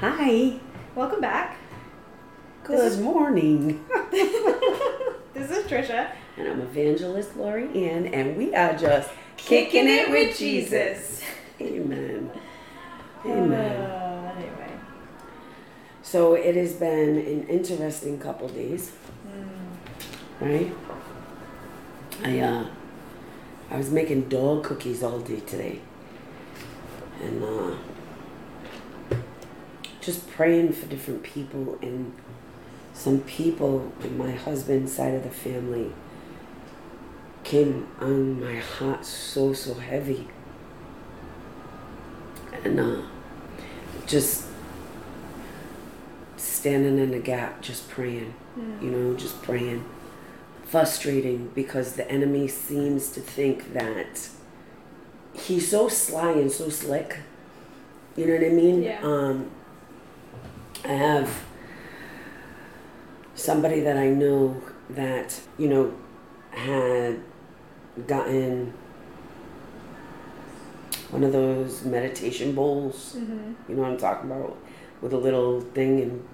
Hi. Welcome back. Good This is- morning. This is Trisha. And I'm Evangelist Lori Ann, and we are just kicking it with Jesus. Amen. Amen. Uh, anyway. So it has been an interesting couple days, right? I uh, I was making dog cookies all day today, and uh, just praying for different people and some people in my husband's side of the family came on my heart so so heavy, and uh, just standing in the gap, just praying, you know, just praying. Frustrating because the enemy seems to think that he's so sly and so slick. You know what I mean? Yeah. Um, I have somebody that I know that, you know, had gotten one of those meditation bowls. Mm-hmm. You know what I'm talking about? With a little thing and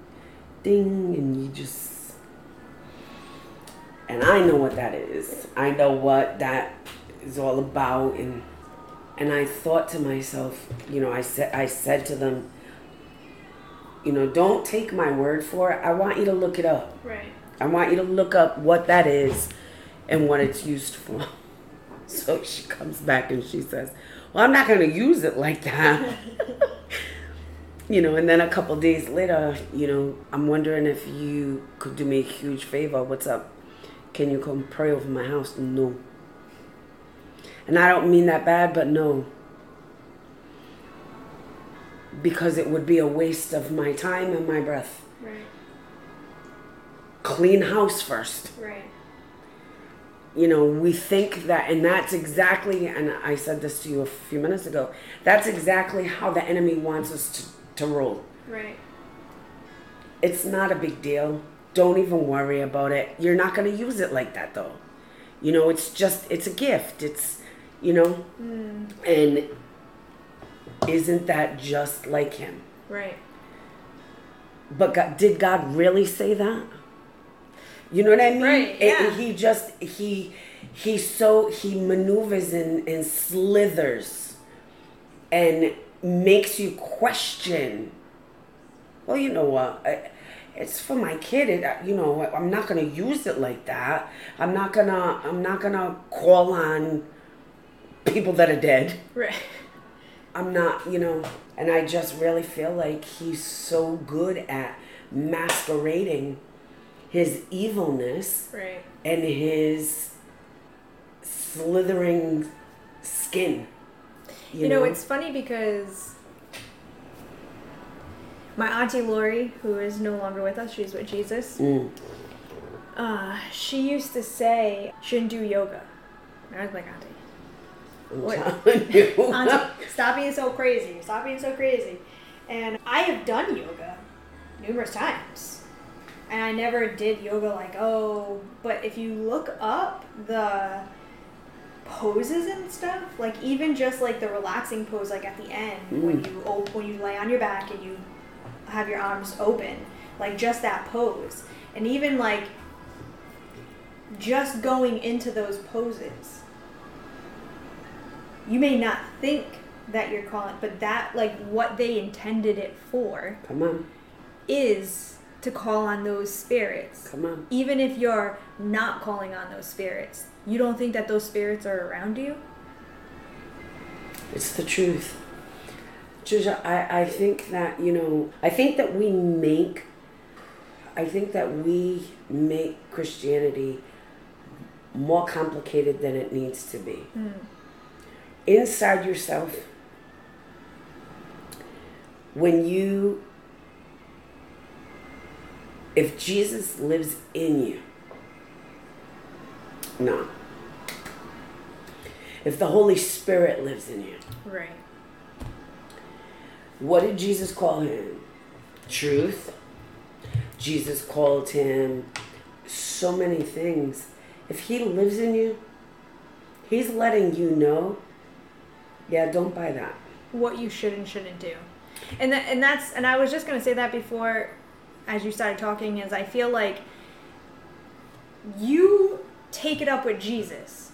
ding, and you just. And I know what that is. I know what that is all about, and and I thought to myself, you know, I said I said to them, you know, don't take my word for it. I want you to look it up. Right. I want you to look up what that is and what it's used for. So she comes back and she says, Well, I'm not going to use it like that. you know, and then a couple days later, you know, I'm wondering if you could do me a huge favor. What's up? Can you come pray over my house? No. And I don't mean that bad, but no. Because it would be a waste of my time and my breath. Right. Clean house first. Right. you know, we think that, and that's exactly, and I said this to you a few minutes ago, that's exactly how the enemy wants us to, to roll. Right. It's not a big deal. Don't even worry about it. You're not going to use it like that, though. You know, it's just, it's a gift. It's, you know, Mm. and isn't that just like him? Right. But God, did God really say that? You know what I mean? Right, yeah. he just he he so he maneuvers and, and slithers and makes you question. Well, you know what? I, it's for my kid. It, you know, I'm not gonna use it like that. I'm not gonna. I'm not gonna call on people that are dead. Right. I'm not, you know, and I just really feel like he's so good at masquerading his evilness Right. and his slithering skin. You, know, it's funny because my auntie Lori, who is no longer with us, she's with Jesus. Mm. Uh, she used to say, "Shouldn't do yoga." I was like, "Auntie, I'm telling you. Auntie, stop being so crazy. Stop being so crazy." And I have done yoga numerous times, and I never did yoga like oh. But if you look up the poses and stuff, like even just like the relaxing pose, like at the end when Mm. you op- when you lay on your back and you have your arms open, like just that pose, and even like just going into those poses you may not think that you're calling but that like what they intended it for Come on, is to call on those spirits come on. even if you're not calling on those spirits you don't think that those spirits are around you It's the truth. Trisha, I, I think that, you know, I think that we make, I think that we make Christianity more complicated than it needs to be. Hmm. Inside yourself, when you, if Jesus lives in you, no. If the Holy Spirit lives in you, right what did Jesus call him? Truth. Jesus called him so many things. If he lives in you, he's letting you know, yeah, don't buy that. what you should and shouldn't do And that, and that's and I was just gonna say that before, as you started talking, is I feel like you take it up with Jesus.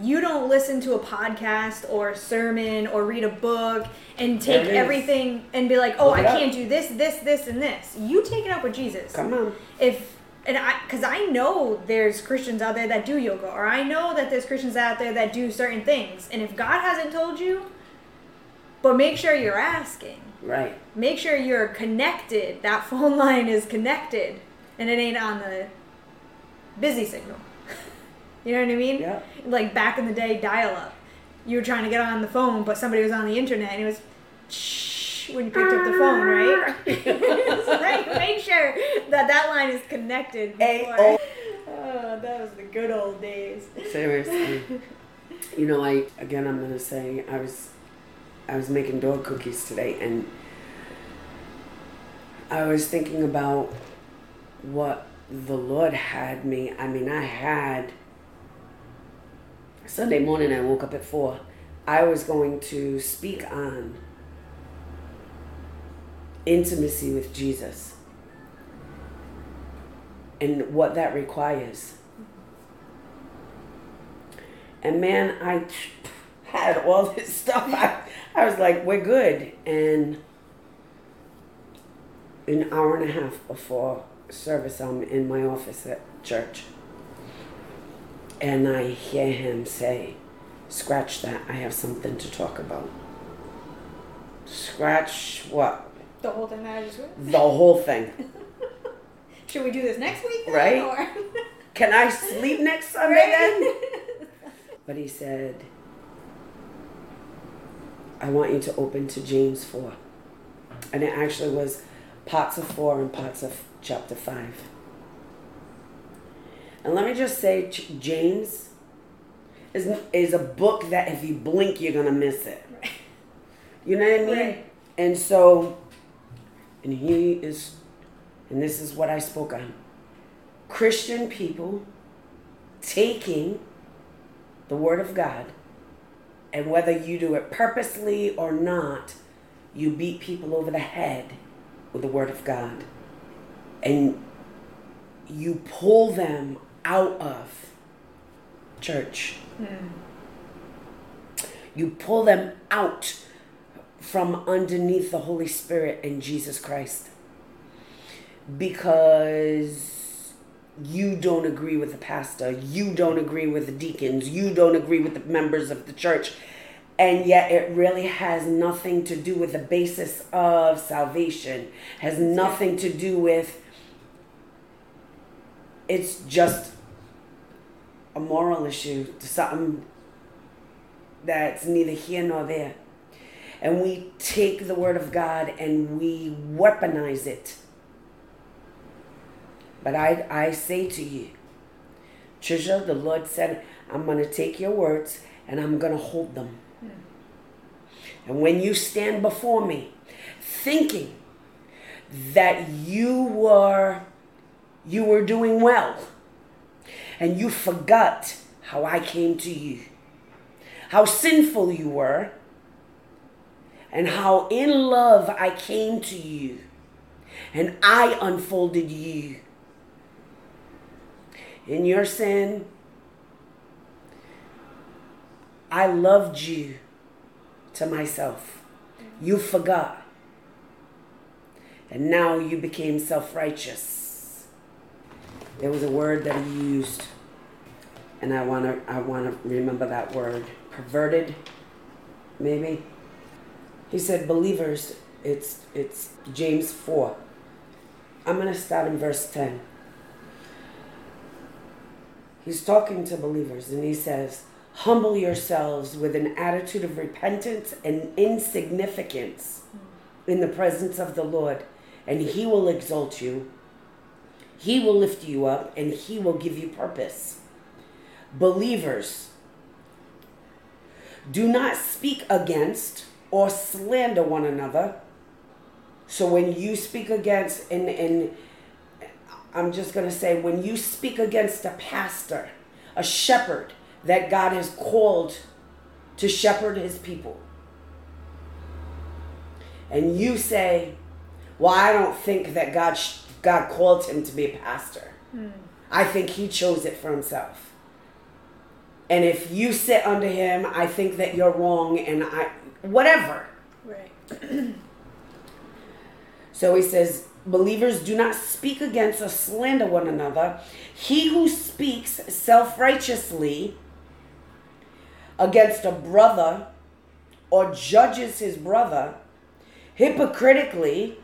You don't listen to a podcast or a sermon or read a book and take There it is. everything and be like, oh, Look I up. can't do this, this, this, and this. You take it up with Jesus Come on. if and I because I know there's Christians out there that do yoga, or I know that there's Christians out there that do certain things, and if God hasn't told you, but make sure you're asking. Right. Make sure you're connected. That phone line is connected, and it ain't on the busy signal. you know what I mean? Yeah. Like back in the day, dial up. You were trying to get on the phone, but somebody was on the internet, and it was shh when you picked up the phone, right? make, make sure that that line is connected. Before. A-O. Oh, that was the good old days. Seriously. you know, I again I'm gonna say I was I was making dog cookies today and I was thinking about what the Lord had me. I mean I had Sunday morning I woke up at four. I was going to speak on intimacy with Jesus and what that requires. And man, I had all this stuff. I, I was like, we're good. And an hour and a half before service, I'm in my office at church. And I hear him say, scratch that. I have something to talk about. Scratch what? The whole thing that I just. The whole thing. Should we do this next week? Then, Right? Can I sleep next Sunday then? But he said, I want you to open to James 4. And it actually was parts of 4 and parts of chapter 5. And let me just say, James is, is a book that if you blink, you're going to miss it. You know what I mean? Right. And so, and he is, and this is what I spoke on Christian people taking the Word of God, and whether you do it purposely or not, you beat people over the head with the Word of God. And you pull them out of church. Hmm. You pull them out from underneath the Holy Spirit and Jesus Christ. Because you don't agree with the pastor, you don't agree with the deacons, you don't agree with the members of the church, and yet it really has nothing to do with the basis of salvation, has nothing to do with it's just a moral issue, something that's neither here nor there. And we take the word of God and we weaponize it. But I, I say to you, Trisha, the Lord said, I'm going to take your words and I'm going to hold them. Hmm. And when you stand before me, thinking that you were you were doing well and you forgot how I came to you, how sinful you were, and how in love I came to you and I unfolded you in your sin. I loved you to myself. You forgot. And now you became self righteous. There was a word that he used, and I want to I want to remember that word. Perverted, maybe. He said, "Believers." It's it's James four. I'm gonna start in verse ten. He's talking to believers, and he says, "Humble yourselves with an attitude of repentance and insignificance in the presence of the Lord, and He will exalt you." He will lift you up and he will give you purpose. Believers, do not speak against or slander one another. So when you speak against, and, and I'm just going to say, when you speak against a pastor, a shepherd that God has called to shepherd his people, and you say, "Well, I don't think that God sh- God called him to be a pastor. Hmm. I think he chose it for himself." And if you sit under him, I think that you're wrong, and I whatever. Right. So he says, Believers do not speak against or slander one another. He who speaks self righteously against a brother or judges his brother hypocritically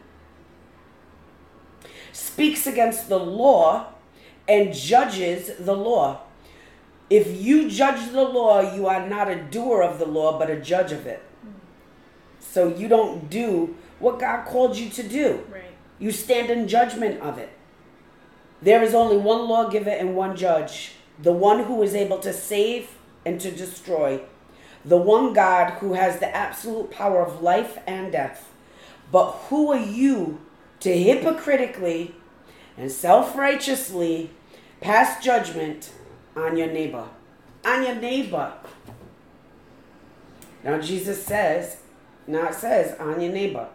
speaks against the law and judges the law. If you judge the law, you are not a doer of the law, but a judge of it. So you don't do what God called you to do. Right. You stand in judgment of it. There is only one lawgiver and one judge, the one who is able to save and to destroy, the one God who has the absolute power of life and death. But who are you to hypocritically and self righteously pass judgment on your neighbor? On your neighbor. Now, Jesus says, now it says, on your neighbor.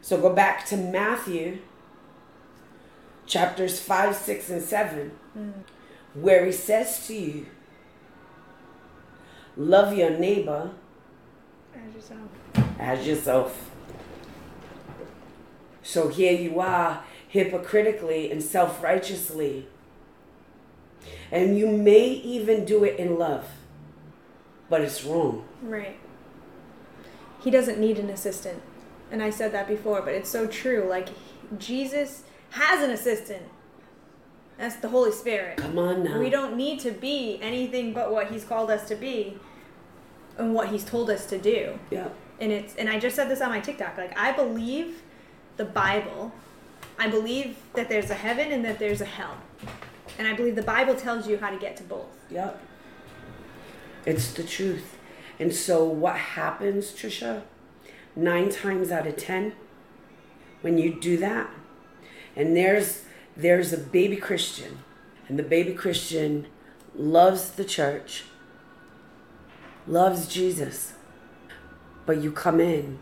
So go back to Matthew chapters 5, 6, and 7, hmm. where he says to you, Love your neighbor As yourself. as yourself. So here you are, hypocritically and self righteously. And you may even do it in love, but it's wrong. Right. He doesn't need an assistant. And I said that before, but it's so true. Like, Jesus has an assistant. That's the Holy Spirit. Come on now. We don't need to be anything but what He's called us to be and what He's told us to do. Yeah. And it's and I just said this on my TikTok. Like I believe the Bible. I believe that there's a heaven and that there's a hell. And I believe the Bible tells you how to get to both. Yep. It's the truth. And so what happens, Trisha? Nine times out of ten, when you do that, and there's there's a baby Christian, and the baby Christian loves the church, loves Jesus, but you come in.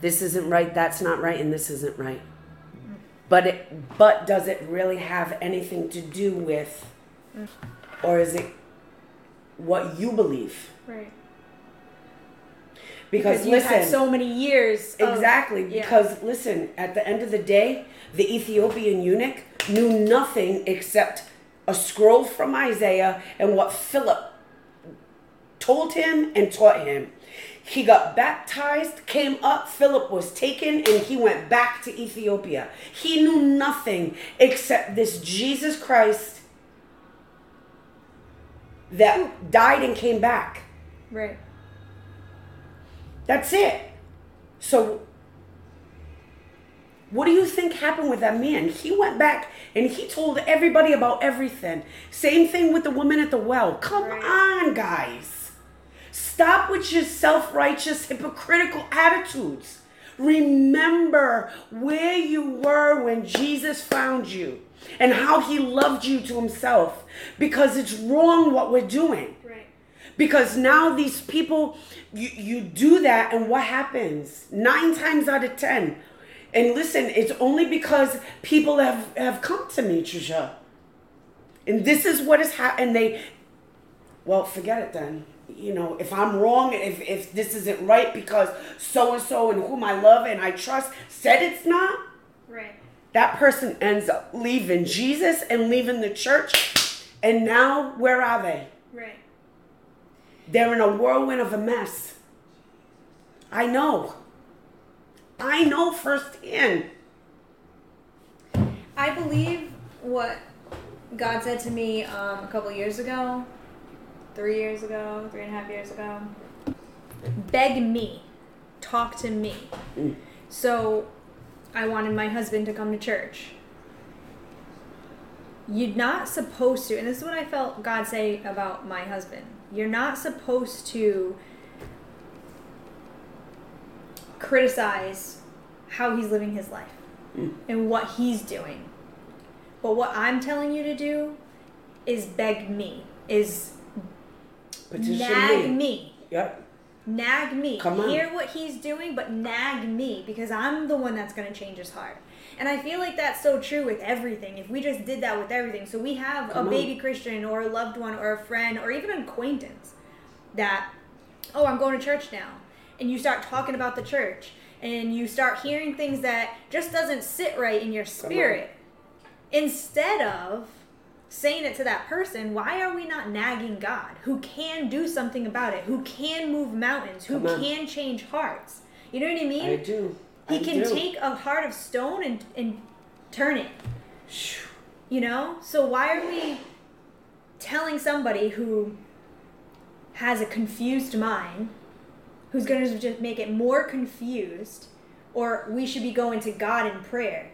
This isn't right, that's not right, and this isn't right. But it but does it really have anything to do with or is it what you believe? Right. Because, you've listen, had so many years. of- exactly. yeah. Because listen, at the end of the day, the Ethiopian eunuch knew nothing except a scroll from Isaiah and what Philip told him and taught him. He got baptized, came up, Philip was taken, and he went back to Ethiopia. He knew nothing except this Jesus Christ that died and came back. Right. That's it. So, what do you think happened with that man? He went back and he told everybody about everything. Same thing with the woman at the well. Come Right. on, guys. Stop with your self righteous, hypocritical attitudes. Remember where you were when Jesus found you and how he loved you to himself because it's wrong what we're doing. Because now these people you you do that and what happens nine times out of ten and listen it's only because people have have come to me trisha and this is what has happened. they well forget it then you know if i'm wrong if if this isn't right because so and so and whom i love and i trust said it's not Right. that person ends up leaving jesus and leaving the church and now where are they Right. They're in a whirlwind of a mess. I know. I know firsthand. I believe what God said to me um, a couple years ago, three years ago, three and a half years ago. Beg me, talk to me. Mm. So I wanted my husband to come to church. You're not supposed to, and this is what I felt God say about my husband. You're not supposed to criticize how he's living his life Mm. and what he's doing. But what I'm telling you to do is beg me, is Petition nag me. me. Yep. Nag me. Come on. Hear what he's doing, but nag me because I'm the one that's going to change his heart. And I feel like that's so true with everything. If we just did that with everything. So we have Come a on. baby Christian or a loved one or a friend or even an acquaintance that, oh, I'm going to church now. And you start talking about the church and you start hearing things that just doesn't sit right in your spirit. Instead of saying it to that person, why are we not nagging God who can do something about it, who can move mountains, who can change hearts? You know what I mean? I do. He I can do. take a heart of stone and, and turn it. You know? So why are we telling somebody who has a confused mind, who's going to just make it more confused, or we should be going to God in prayer?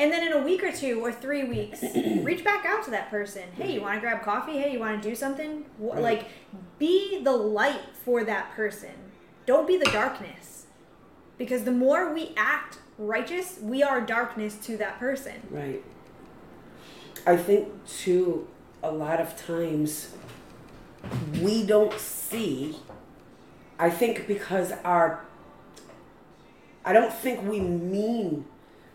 And then in a week or two or three weeks, reach back out to that person. Hey, you want to grab coffee? Hey, you want to do something? Like, be the light for that person. Don't be the darkness. Because the more we act righteous, we are darkness to that person. Right. I think too, a lot of times we don't see. I think because our. I don't think we mean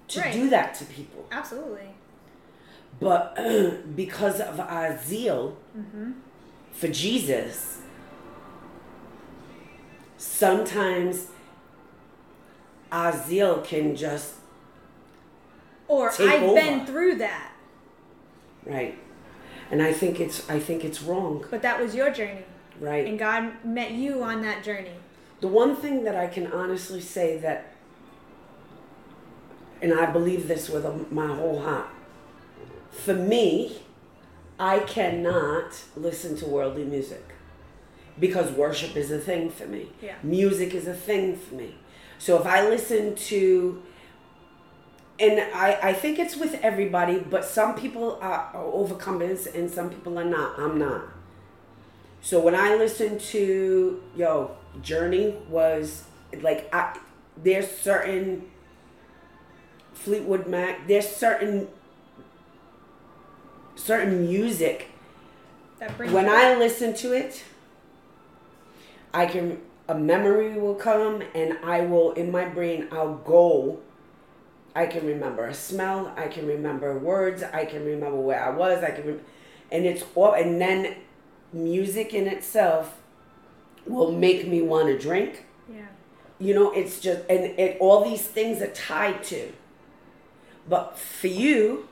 to Right. do that to people, Absolutely. but because of our zeal Mm-hmm. for Jesus, sometimes our zeal can just Or I've over. been through that, right, and I think it's I think it's wrong, but that was your journey. right. And God met you on that journey. The one thing that I can honestly say that, and I believe this with my whole heart, for me, I cannot listen to worldly music because worship is a thing for me. Yeah. Music is a thing for me. So if I listen to, and I, I think it's with everybody, but some people are, are overcomers and some people are not. I'm not. So when I listen to yo Journey was like I there's certain Fleetwood Mac there's certain certain music That when I listen to it I can a memory will come and I will in my brain I'll go. I can remember a smell I can remember words I can remember where I was I can rem- and it's all and then music in itself will make me want to drink. Yeah. you know it's just and it all these things are tied to. But for you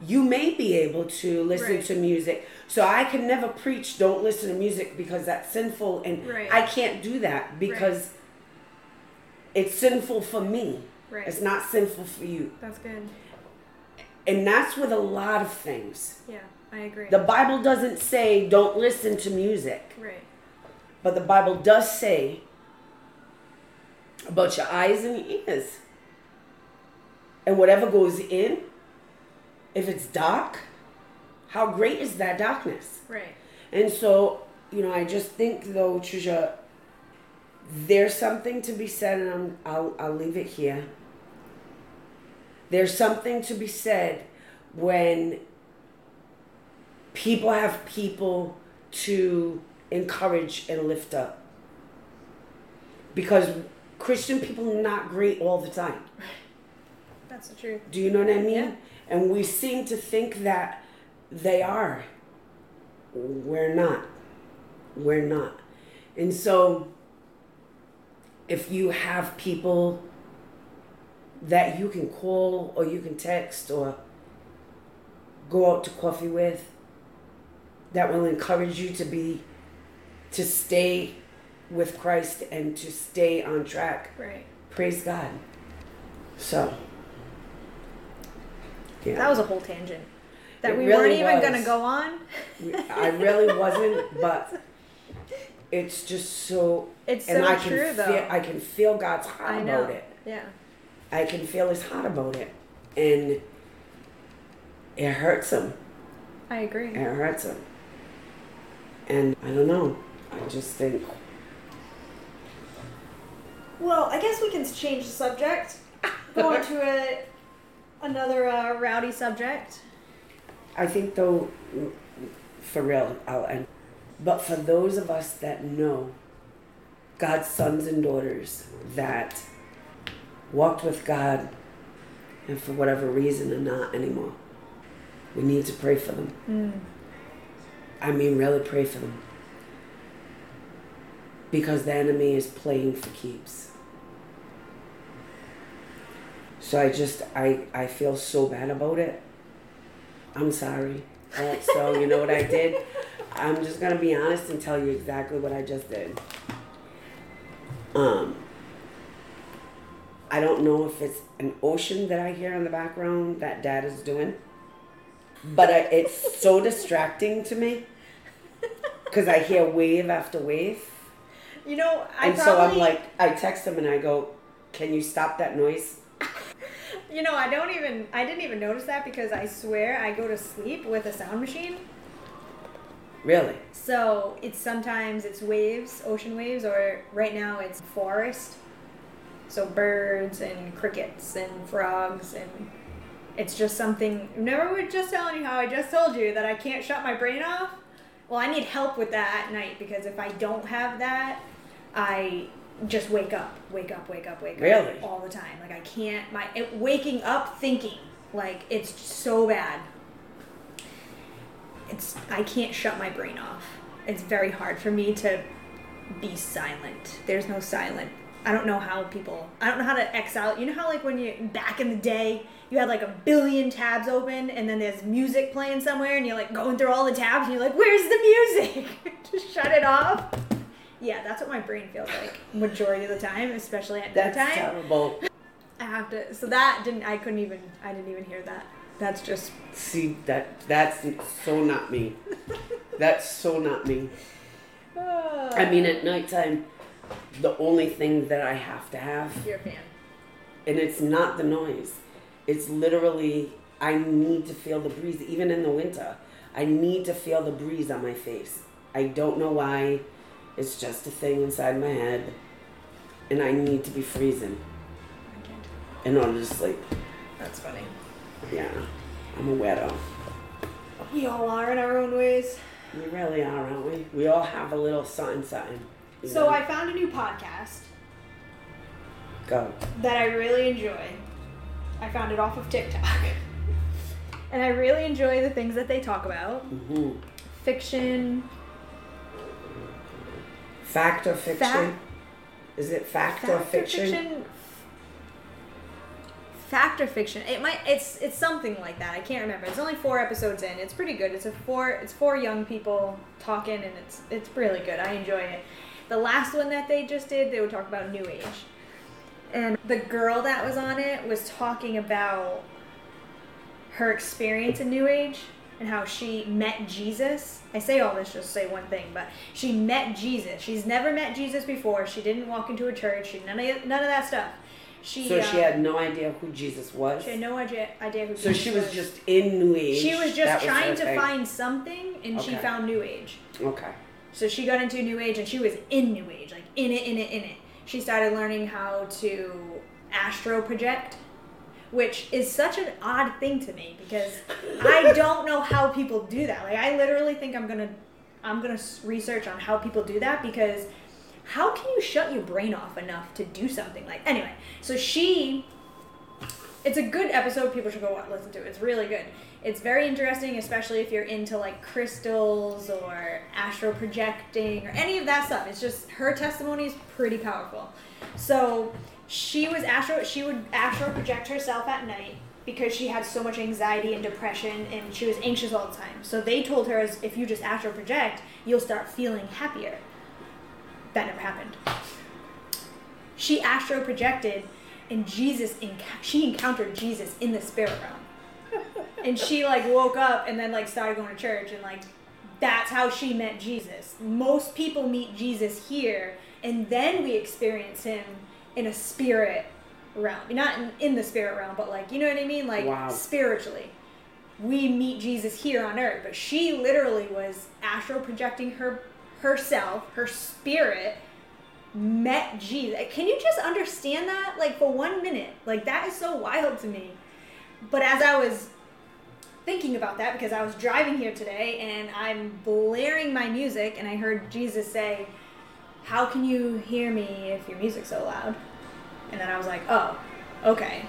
you may be able to listen Right. to music so i can never preach don't listen to music because that's sinful and Right. i can't do that because it's sinful for me Right. it's not sinful for you That's good. and that's with a lot of things Yeah, I agree. the bible doesn't say don't listen to music right. But the Bible does say about your eyes and your ears. And whatever goes in, if it's dark, how great is that darkness? Right. And so, you know, I just think though, Trisha, there's something to be said, and I'm, I'll, I'll leave it here. There's something to be said when people have people to encourage and lift up. Because Christian people are not great all the time. That's the truth. Do you know what I mean? Yeah. And we seem to think that they are. We're not. We're not. And so, if you have people that you can call or you can text or go out to coffee with that will encourage you to be, to stay with Christ and to stay on track, Right. praise God. So, yeah. That was a whole tangent that It we really weren't even gonna go on. I really wasn't, but it's just so. It's and so I can true, feel, though. I can feel God's heart I know. about it. Yeah. I can feel His heart about it, and it hurts him. I agree. It hurts him, and I don't know. I just think Well, I guess we can change the subject. Go on to a another uh, rowdy subject. I think though, for real, I'll end. But for those of us that know God's sons and daughters that walked with God and for whatever reason are not anymore. We need to pray for them. Mm. I mean, really pray for them. Because the enemy is playing for keeps. So I just, I, I feel so bad about it. I'm sorry. Uh, so you know what I did? I'm just gonna be honest and tell you exactly what I just did. Um, I don't know if it's an ocean that I hear in the background that Dad is doing, but I, it's so distracting to me because I hear wave after wave, You know, I and probably, so I'm like, I text him and I go, "Can you stop that noise?" You know, I don't even, I didn't even notice that because I swear I go to sleep with a sound machine. Really? So it's sometimes it's waves, ocean waves, or right now it's forest. So birds and crickets and frogs and it's just something. Remember, we were just telling you how I just told you that I can't shut my brain off. Well, I need help with that at night because if I don't have that, I just wake up, wake up, wake up, wake Really? up all the time. Like I can't. My it, waking up thinking like it's so bad. It's I can't shut my brain off. It's very hard for me to be silent. There's no silent. I don't know how people. I don't know how to X out. You know how like when you back in the day you had like a billion tabs open and then there's music playing somewhere and you're like going through all the tabs and you're like, where's the music? Just shut it off. Yeah, that's what my brain feels like majority of the time, especially at That's nighttime. terrible. I have to. So that didn't. I couldn't even. I didn't even hear that. That's just. See that that's so not me. That's so not me. I mean, at nighttime, the only thing that I have to have, you're a fan. and it's not the noise, it's literally I need to feel the breeze, even in the winter. I need to feel the breeze on my face. I don't know why. It's just a thing inside my head, and I need to be freezing I can't. in order to sleep. That's funny. Yeah, I'm a weirdo. We all are in our own ways. We really are, aren't we? We all have a little something, something. So know? I found a new podcast go. that I really enjoy. I found it off of TikTok. and I really enjoy the things that they talk about. hmm Fiction, Fact or fiction? Fact- Is it fact, fact or fiction? Fact or fiction. It might it's it's something like that. I can't remember. It's only four episodes in. It's pretty good. It's a four it's four young people talking and it's it's really good. I enjoy it. The last one that they just did, they would talk about new age. And the girl that was on it was talking about her experience in new age and how she met Jesus. I say all this just to say one thing, but she met Jesus. She's never met Jesus before. She didn't walk into a church. She none of none of that stuff. She So she um, had no idea who Jesus was. she had no idea idea who. so Jesus she was just in New Age. She was just her trying to thing. find something, and she found New Age. Okay. So she got into New Age, and she was in New Age, like in it, in it, in it. She started learning how to astro project, which is such an odd thing to me because I don't know how people do that. Like I literally think I'm gonna, I'm gonna research on how people do that because how can you shut your brain off enough to do something like anyway? So she it's a good episode. People should go listen to it. It's really good. It's very interesting, especially if you're into like crystals or astral projecting or any of that stuff. It's just her testimony is pretty powerful. So she was astro. She would astro project herself at night because she had so much anxiety and depression, and she was anxious all the time. So they told her, if you just astro project, you'll start feeling happier. That never happened. She astro projected and Jesus enc- she encountered Jesus in the spirit realm. and she like woke up and then like started going to church and like that's how she met Jesus. Most people meet Jesus here and then we experience him in a spirit realm. Not in, in the spirit realm, but like you know what I mean? Like Wow. spiritually. We meet Jesus here on earth, but she literally was astral projecting her herself, her spirit met Jesus. Eh, can you just understand that? Like for one minute. Like that is so wild to me. But as I was thinking about that because I was driving here today and I'm blaring my music and I heard Jesus say, How can you hear me if your music's so loud? And then I was like, Oh, okay.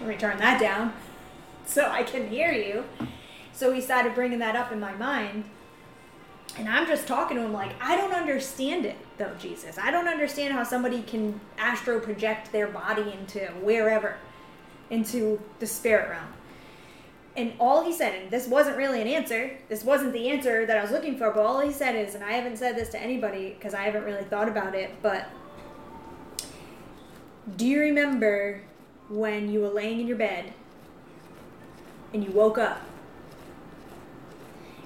Let me turn that down so I can hear you. So he started bringing that up in my mind. And I'm just talking to him like, I don't understand it though, Jesus. I don't understand how somebody can astro project their body into wherever, into the spirit realm. And all he said, and this wasn't really an answer, this wasn't the answer that I was looking for, but all he said is, and I haven't said this to anybody because I haven't really thought about it, but do you remember when you were laying in your bed and you woke up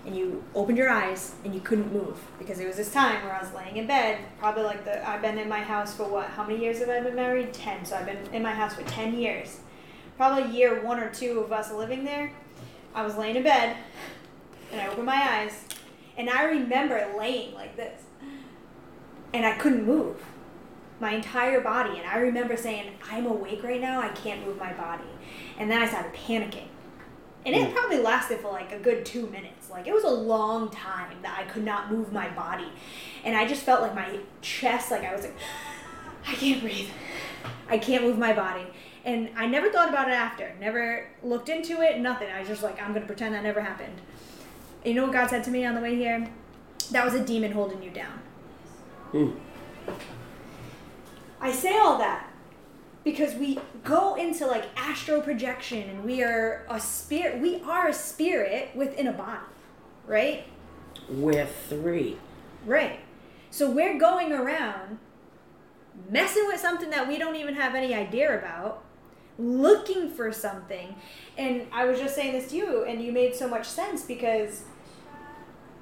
and you opened your eyes and you couldn't move because it was this time where I was laying in bed. Probably like the I've been in my house for what? How many years have I been married? Ten. So I've been in my house for ten years. Probably year one or two of us living there. I was laying in bed and I opened my eyes and I remember laying like this and I couldn't move my entire body and I remember saying I'm awake right now I can't move my body and then I started panicking and it probably lasted for like a good two minutes. Like it was a long time that I could not move my body. And I just felt like my chest, like I was like, I can't breathe. I can't move my body. And I never thought about it after. Never looked into it, nothing. I was just like, I'm going to pretend that never happened. And you know what God said to me on the way here? That was a demon holding you down. Mm. I say all that because we go into like astral projection and we are a spirit we are a spirit within a body right? We're three. right. So we're going around messing with something that we don't even have any idea about looking for something. And i was just saying this to you and you made so much sense because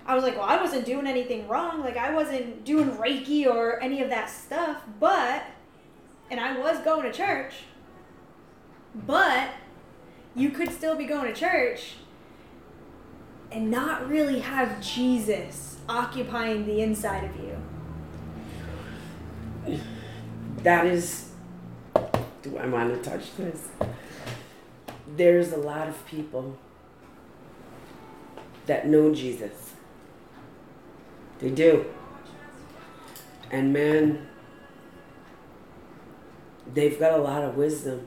I was like, well, I wasn't doing anything wrong. Like, I wasn't doing Reiki or any of that stuff. But and I was going to church, but you could still be going to church and not really have Jesus occupying the inside of you. That is. Do I want to touch this? There's a lot of people that know Jesus. They do. And man, they've got a lot of wisdom.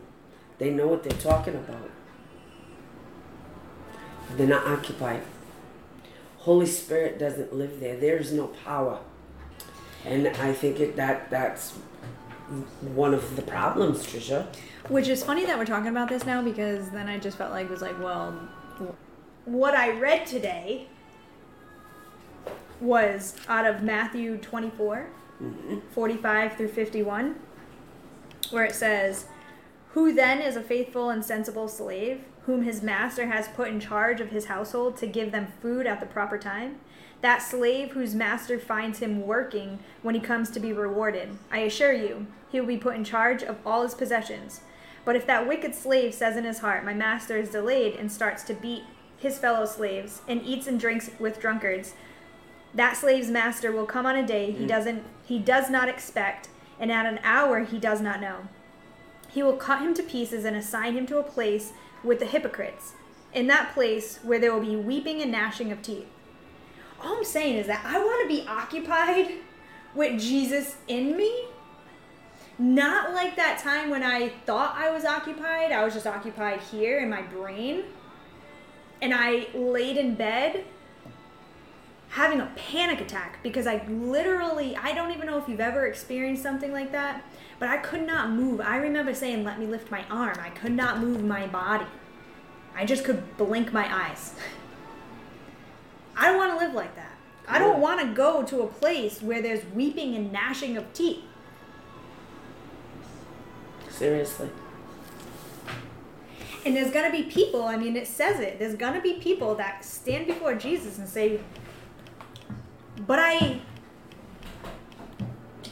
They know what they're talking about. They're not occupied. Holy Spirit doesn't live there. There's no power. And I think it, that that's one of the problems, Trisha. Which is funny that we're talking about this now because then I just felt like it was like, well, what I read today was out of Matthew 24, Mhm. 45 through 51, where it says, Who then is a faithful and sensible slave, whom his master has put in charge of his household to give them food at the proper time? That slave whose master finds him working when he comes to be rewarded. I assure you, he will be put in charge of all his possessions. But if that wicked slave says in his heart, My master is delayed, and starts to beat his fellow slaves, and eats and drinks with drunkards, that slave's master will come on a day he mm. doesn't he does not expect, and at an hour he does not know. He will cut him to pieces and assign him to a place with the hypocrites, in that place where there will be weeping and gnashing of teeth. All I'm saying is that I want to be occupied with Jesus in me. Not like that time when I thought I was occupied, I was just occupied here in my brain. And I laid in bed having a panic attack because I literally, I don't even know if you've ever experienced something like that, but I could not move. I remember saying, let me lift my arm. I could not move my body. I just could blink my eyes. I don't want to live like that. I don't want to go to a place where there's weeping and gnashing of teeth. Seriously. And there's going to be people, I mean, it says it, there's going to be people that stand before Jesus and say, but I,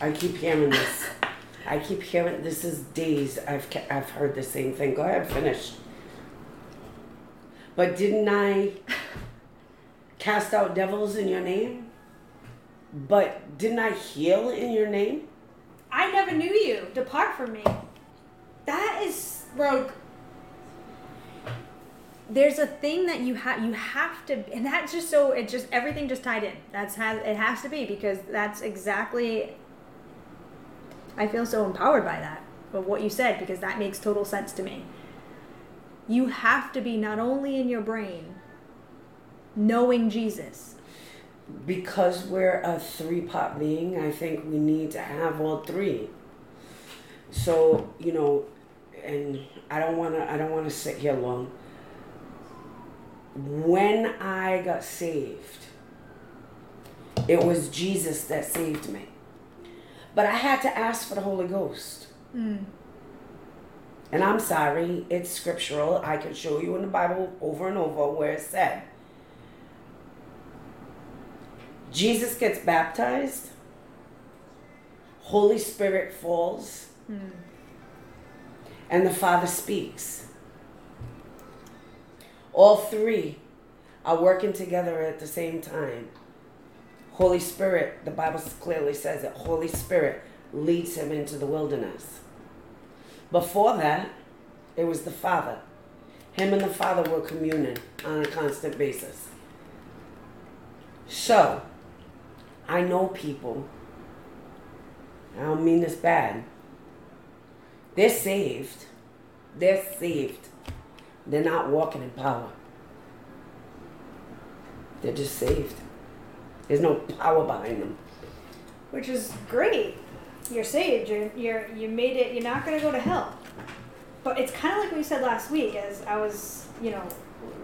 I keep hearing this. I keep hearing this is days I've I've heard the same thing. Go ahead, finish. But didn't I cast out devils in your name? But didn't I heal in your name? I never knew you. Depart from me. That is like there's a thing that you have you have to and that's just so it just everything just tied in that's has it has to be because that's exactly i feel so empowered by that of what you said because that makes total sense to me you have to be not only in your brain knowing jesus because we're a three part being, I think we need to have all three. So, you know, and I don't want to I don't want to sit here long. When I got saved, it was Jesus that saved me. But I had to ask for the Holy Ghost. Mm. And I'm sorry, it's scriptural. I can show you in the Bible over and over where it said Jesus gets baptized, Holy Spirit falls, Mm. and the Father speaks. All three are working together at the same time. Holy Spirit, the Bible clearly says that Holy Spirit leads him into the wilderness. Before that, it was the Father. Him and the Father were communing on a constant basis. So, I know people, I don't mean this bad, they're saved. They're saved. They're not walking in power. They're just saved. There's no power behind them. which is great you're saved you're, you're you made it you're not going to go to hell but it's kind of like what we said last week as i was you know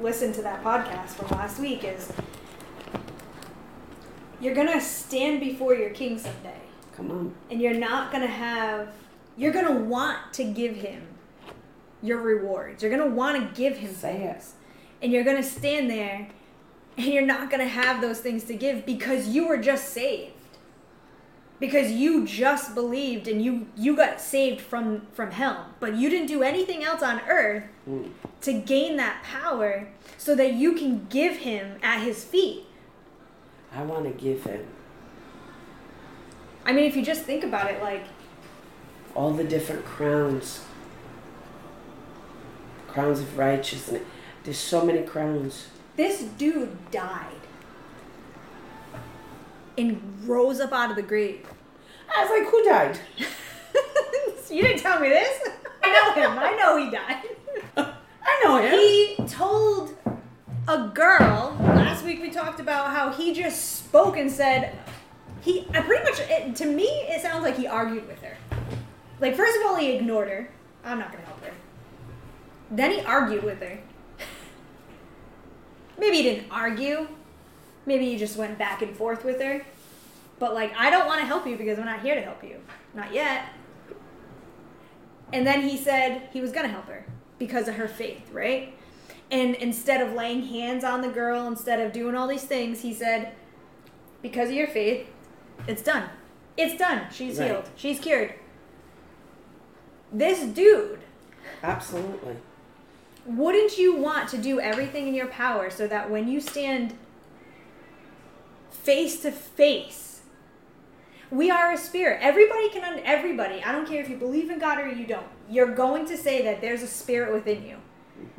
listen to that podcast from last week is you're going to stand before your king someday Come on. and you're not going to have you're going to want to give him your rewards you're to want to give him Say it. and you're to stand there and you're not to have those things to give because you were just saved because you just believed and you you got saved from from hell but you didn't do anything else on earth Mm. to gain that power so that you can give him at his feet I want to give him i mean if you just think about it like all the different crowns. Crowns of righteousness. There's so many crowns. this dude died and rose up out of the grave I was like, who died? you didn't tell me this i know him i know he died I know him. he told a girl last week we talked about how he just spoke and said he I pretty much it, to me it sounds like he argued with her like first of all he ignored her i'm not gonna help then he argued with her maybe he didn't argue maybe he just went back and forth with her but like i don't want to help you because i'm not here to help you not yet and then he said he was gonna help her because of her faith, right? And instead of laying hands on the girl, instead of doing all these things, he said, because of your faith, it's done. It's done. She's Right. healed. She's cured. This dude, Absolutely. Wouldn't you want to do everything in your power so that when you stand face to face, we are a spirit. Everybody can, everybody, I don't care if you believe in God or you don't, you're going to say that there's a spirit within you.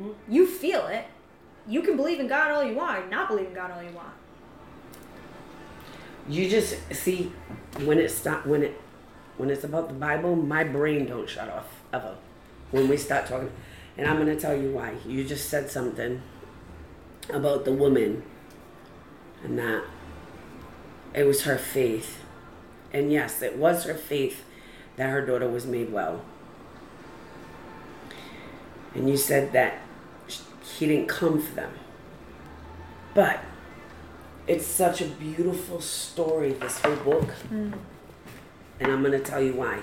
Mhm. You feel it. You can believe in God all you want, not believe in God all you want. You just see when it stop when it when it's about the Bible, my brain don't shut off ever. When we start talking, and I'm gonna tell you why. You just said something about the woman, and that it was her faith, and yes, it was her faith that her daughter was made well. And you said that he didn't come for them, but it's such a beautiful story, this whole book. And I'm going to tell you why.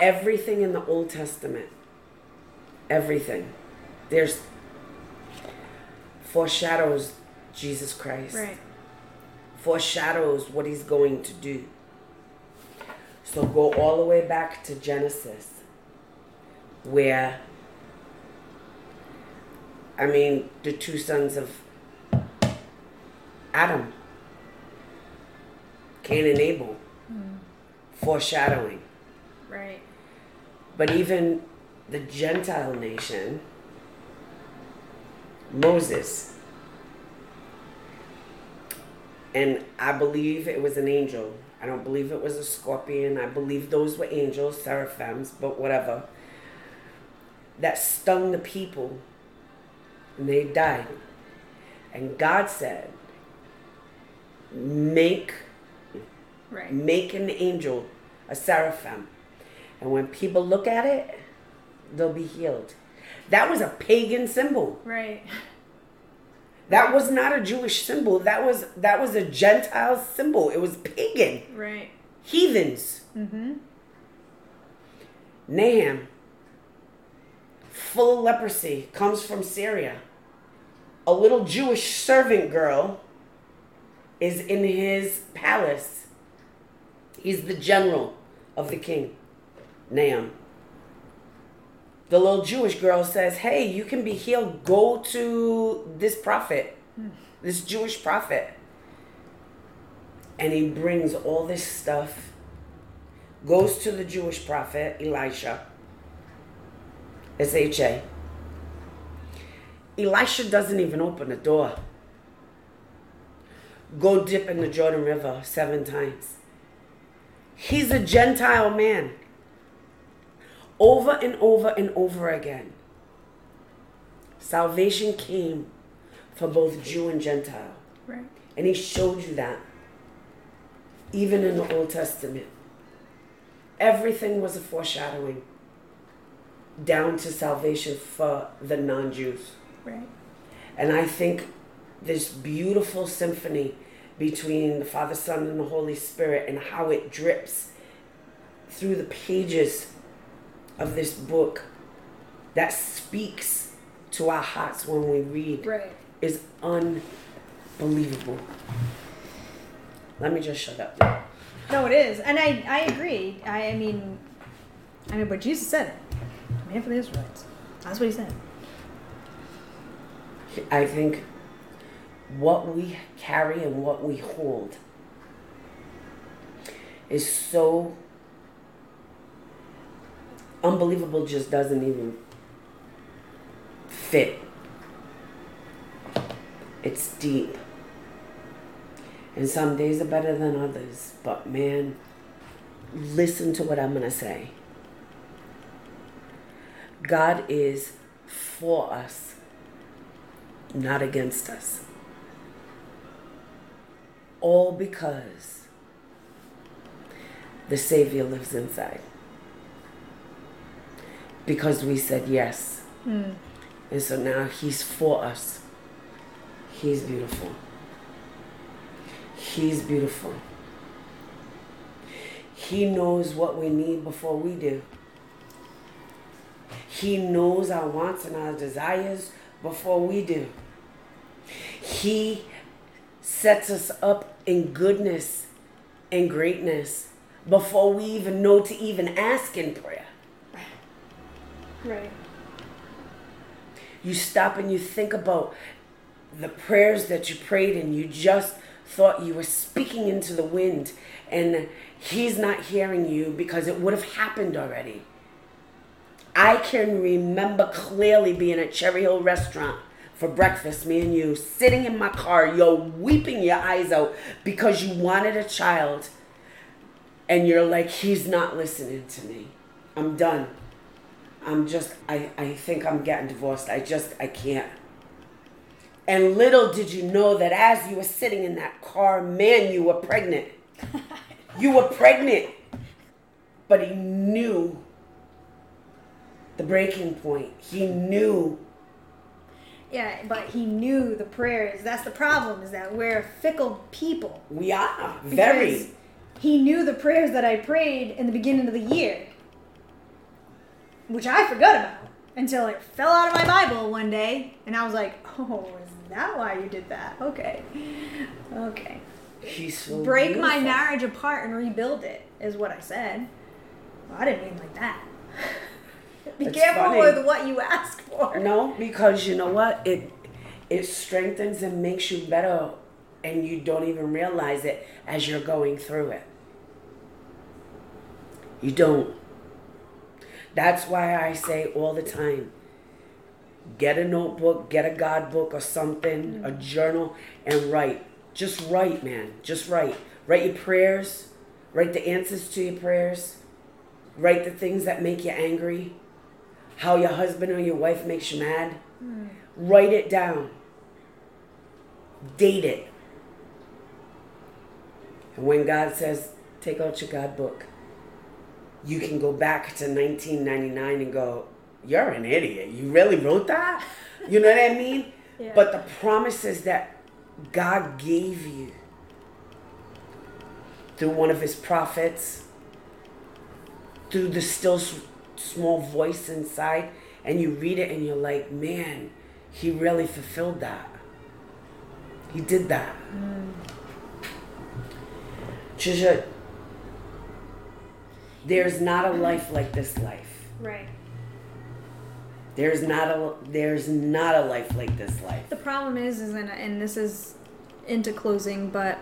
Everything in the Old Testament, everything, there's foreshadows Jesus Christ, foreshadows what he's going to do. So go all the way back to Genesis, where, I mean, the two sons of Adam, Cain and Abel, hmm. foreshadowing. Right. But even the Gentile nation, Moses. And I believe it was an angel. I don't believe it was a scorpion. I believe those were angels, seraphims, but whatever. That stung the people and they died. And God said, make Right. make an angel a seraphim and when people look at it they'll be healed. That was a pagan symbol. Right. that was not a jewish symbol. That was that was a gentile symbol. It was pagan. Right. heathens. Mm-hmm. Naaman full of leprosy comes from syria. A little jewish servant girl is in his palace. He's the general of the king Naaman the little jewish girl says hey you can be healed go to this prophet this jewish prophet and he brings all this stuff goes to the Jewish prophet Elisha. S H A. Elisha doesn't even open the door. Go dip in the Jordan River seven times. He's a Gentile man. Over and over and over again. Salvation came for both Jew and Gentile. Right. And he showed you that. Even in the Old Testament. Everything was a foreshadowing down to salvation for the non Jews. Right. And I think this beautiful symphony between the Father, Son, and the Holy Spirit and how it drips through the pages of this book that speaks to our hearts when we read Right. is unbelievable. Let me just shut up. No, it is, and I I agree. I, I mean, I mean, but Jesus said it. Man for the Israelites. That's what he said. I think what we carry and what we hold is so unbelievable, just doesn't even fit. It's deep. And some days are better than others, but man, listen to what I'm going to say. God is for us, not against us. All because the Savior lives inside. Because we said yes. Hmm. And so now He's for us. He's beautiful. He's beautiful. He knows what we need before we do. He knows our wants and our desires before we do. He sets us up in goodness and greatness before we even know to even ask in prayer. Right. You stop and you think about the prayers that you prayed and you just thought you were speaking into the wind and he's not hearing you because it would have happened already. I can remember clearly being at Cherry Hill Restaurant for breakfast, me and you, sitting in my car, yo, weeping your eyes out because you wanted a child and you're like, he's not listening to me. I'm done. I'm just, I, I think I'm getting divorced. I just, I can't. And little did you know that as you were sitting in that car, man, you were pregnant. you were pregnant. But he knew the breaking point. He knew. Yeah, but he knew the prayers. That's the problem. Is that we're fickle people. We are very. He knew the prayers that I prayed in the beginning of the year, which I forgot about until it fell out of my Bible one day, and I was like, "Oh, is that why you did that? Okay, okay." He's so Break my marriage apart and rebuild it is what I said. Well, I didn't mean like that. Be It's careful funny. with what you ask for. No, because you know what? It it strengthens and makes you better and you don't even realize it as you're going through it. You don't. That's why I say all the time get a notebook, get a God book or something, a mm-hmm. journal, and write. Just write, man. Just write. Write your prayers. Write the answers to your prayers. Write the things that make you angry. How your husband or your wife makes you mad. Mm-hmm. Write it down. Date it. And when God says, take out your God book, you can go back to 1999 and go, you're an idiot. You really wrote that? You know what I mean? Yeah. But the promises that God gave you through one of his prophets, through the still small voice inside, and you read it and you're like, man, he really fulfilled that. He did that. Mm. Trisha, there's not a life like this life. Right. There's not a there's not a life like this life. The problem is, is and, and this is into closing, but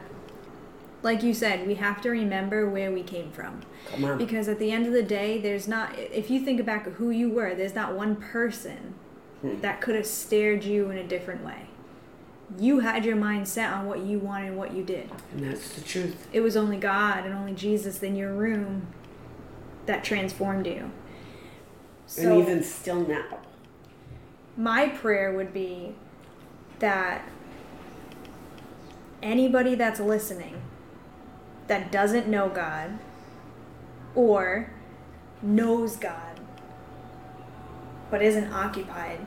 like you said, we have to remember where we came from. Come on. Because at the end of the day, there's not, if you think back who you were, there's not one person Hmm. that could have stared you in a different way. You had your mind set on what you wanted and what you did. And that's the truth. It was only God and only Jesus in your room that transformed you. So and even still now. my prayer would be that anybody that's listening that doesn't know God or knows God but isn't occupied,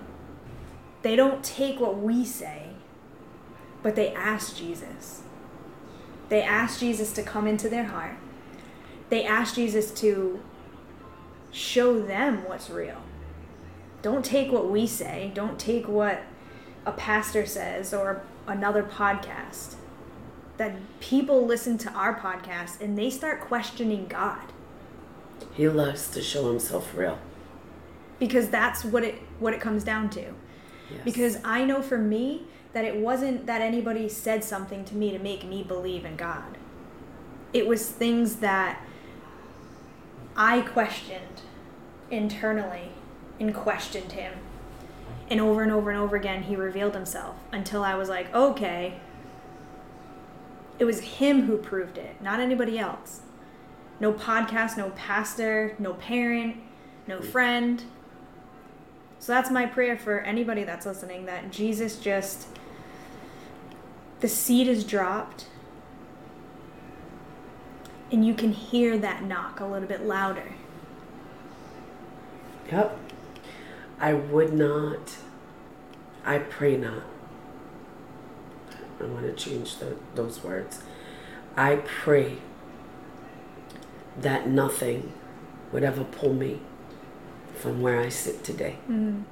they don't take what we say, but they ask Jesus. They ask Jesus to come into their heart. They ask Jesus to show them what's real. Don't take what we say, don't take what a pastor says or another podcast. That people listen to our podcast and they start questioning God He loves to show himself real. because that's what it what it comes down to. Yes. Because I know for me that it wasn't that anybody said something to me to make me believe in God. It was things that I questioned internally and questioned him. And over and over and over again, he revealed himself until I was like, okay. It was him who proved it, not anybody else. No podcast, no pastor, no parent, no friend. So that's my prayer for anybody that's listening that Jesus just the seed is dropped and you can hear that knock a little bit louder. Yep. I would not. I pray not. I want to change the, those words. I pray that nothing would ever pull me from where I sit today. Mm-hmm.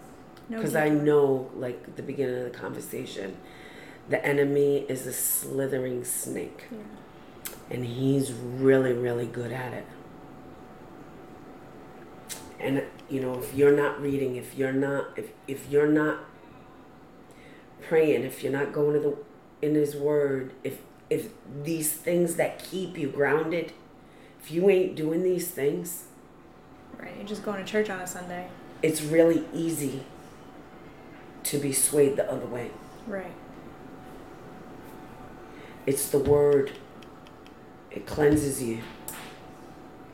No Because I know, like the beginning of the conversation, the enemy is a slithering snake. Yeah. And he's really, really good at it. And you know, if you're not reading, if you're not if if you're not praying, if you're not going to the in his word, if if these things that keep you grounded, if you ain't doing these things, Right, you're just going to church on a Sunday. it's really easy to be swayed the other way. Right. It's the word. It cleanses you.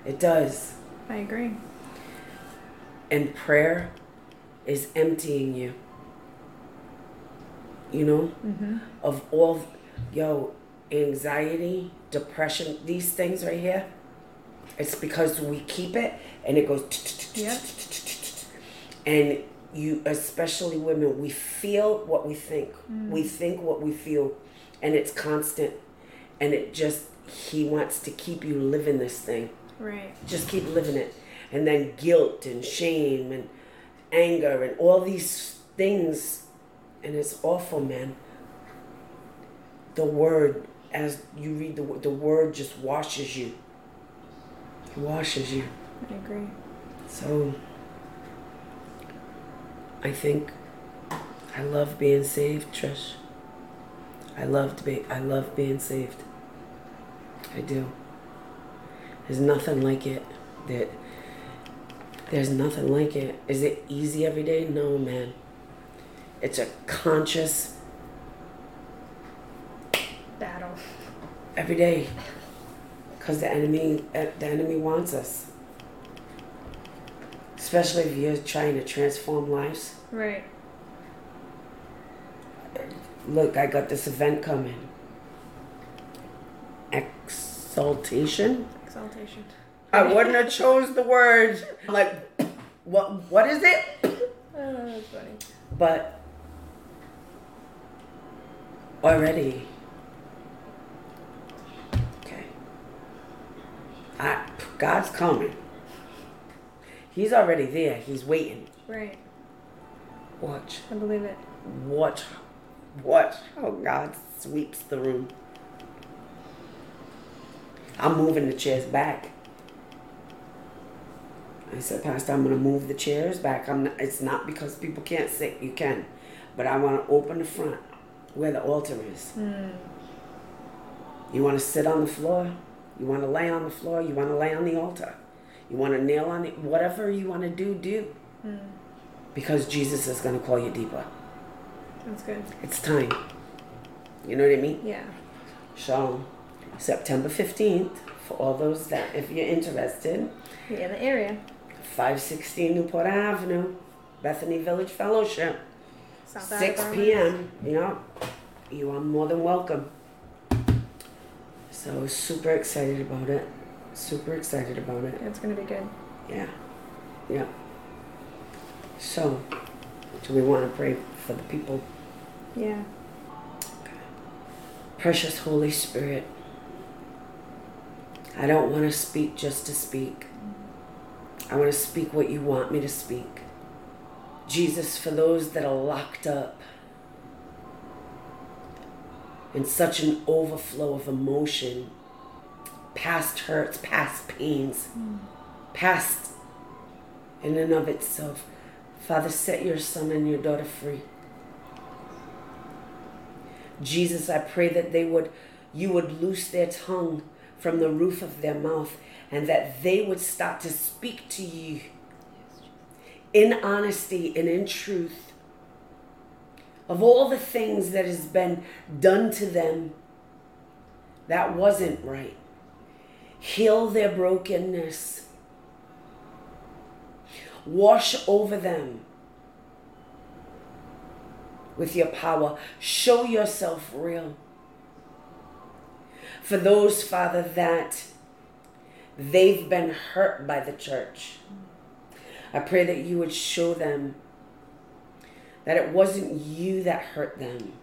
It does. I agree. And prayer is emptying you. You know, Mm-hmm. of all, yo, anxiety, depression, these things right here. It's because we keep it and it goes. And you, especially women, we feel what we think. We think what we feel, and it's constant. And it just, he wants to keep you living this thing. Right. Just keep living it. And then guilt and shame and anger and all these things. And it's awful, man. The word, as you read the word, the word just washes you. It washes you. I agree. So I think I love being saved, Trish. I loved be I love being saved. I do. There's nothing like it. That there's nothing like it. Is it easy every day? No, man. It's a conscious Battle. every day because the enemy uh, the enemy wants us especially if you're trying to transform lives Right. look i got this event coming exaltation? Exaltation. i wouldn't have chose the word I'm like what what is it? Oh, that's funny. but already. Okay. I, god's coming. He's already there. He's waiting. Right. watch. I believe it. watch. Watch how god sweeps the room i'm moving the chairs back i said pastor i'm going to move the chairs back i'm not, it's not because people can't sit you can but i want to open the front where the altar is Hmm. You want to sit on the floor? You want to lay on the floor? You want to lay on the altar? You want to kneel on it? Whatever you want to do, do. Hmm. Because Jesus is going to call you deeper. That's good. It's time. You know what I mean? Yeah. So, September 15th, for all those that, if you're interested, Yeah, in the area. 516 Newport Avenue, Bethany Village Fellowship, South 6 Attleboro. p.m. Yeah, you are more than welcome. So, super excited about it. Super excited about it. It's gonna be good. Yeah. Yeah. So, do we want to pray for the people? Yeah. Precious Holy Spirit, I don't want to speak just to speak. I want to speak what you want me to speak. Jesus, for those that are locked up in such an overflow of emotion, past hurts, past pains, past in and of itself. Father, set your son and your daughter free. Jesus, I pray that they would, you would loose their tongue from the roof of their mouth and that they would start to speak to you in honesty and in truth of all the things that has been done to them that wasn't right. Heal their brokenness. Wash over them with your power. Show yourself real. For those, Father, that they've been hurt by the church, I pray that you would show them that it wasn't you that hurt them.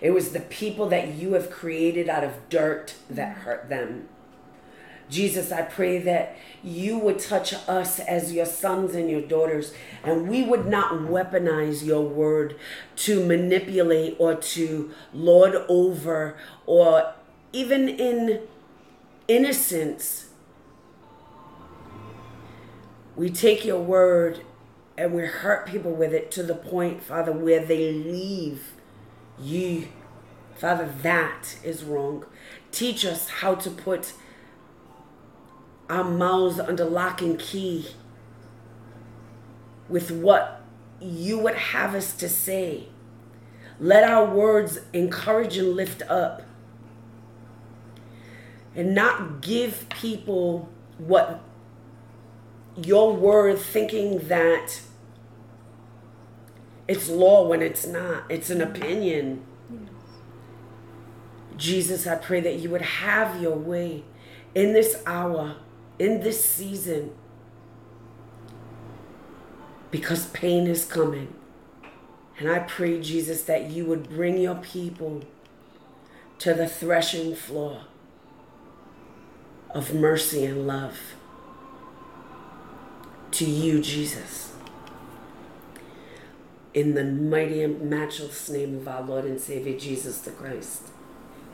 It was the people that you have created out of dirt that mm. hurt them. Jesus, I pray that you would touch us as your sons and your daughters, and we would not weaponize your word to manipulate or to lord over, or even in innocence. We take your word and we hurt people with it to the point, Father, where they leave you. Father, that is wrong. Teach us how to put our mouths under lock and key with what you would have us to say. Let our words encourage and lift up and not give people what your word thinking that it's law when it's not, it's an opinion. Jesus, I pray that you would have your way in this hour, in this season, because pain is coming. And I pray, Jesus, that you would bring your people to the threshing floor of mercy and love. To you, Jesus. In the mighty and matchless name of our Lord and Savior Jesus the Christ.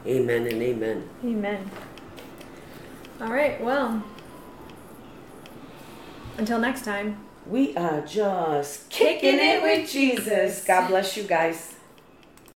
Amen and amen. Amen. All right. Well, until next time. We are just kicking it with Jesus. God bless you guys.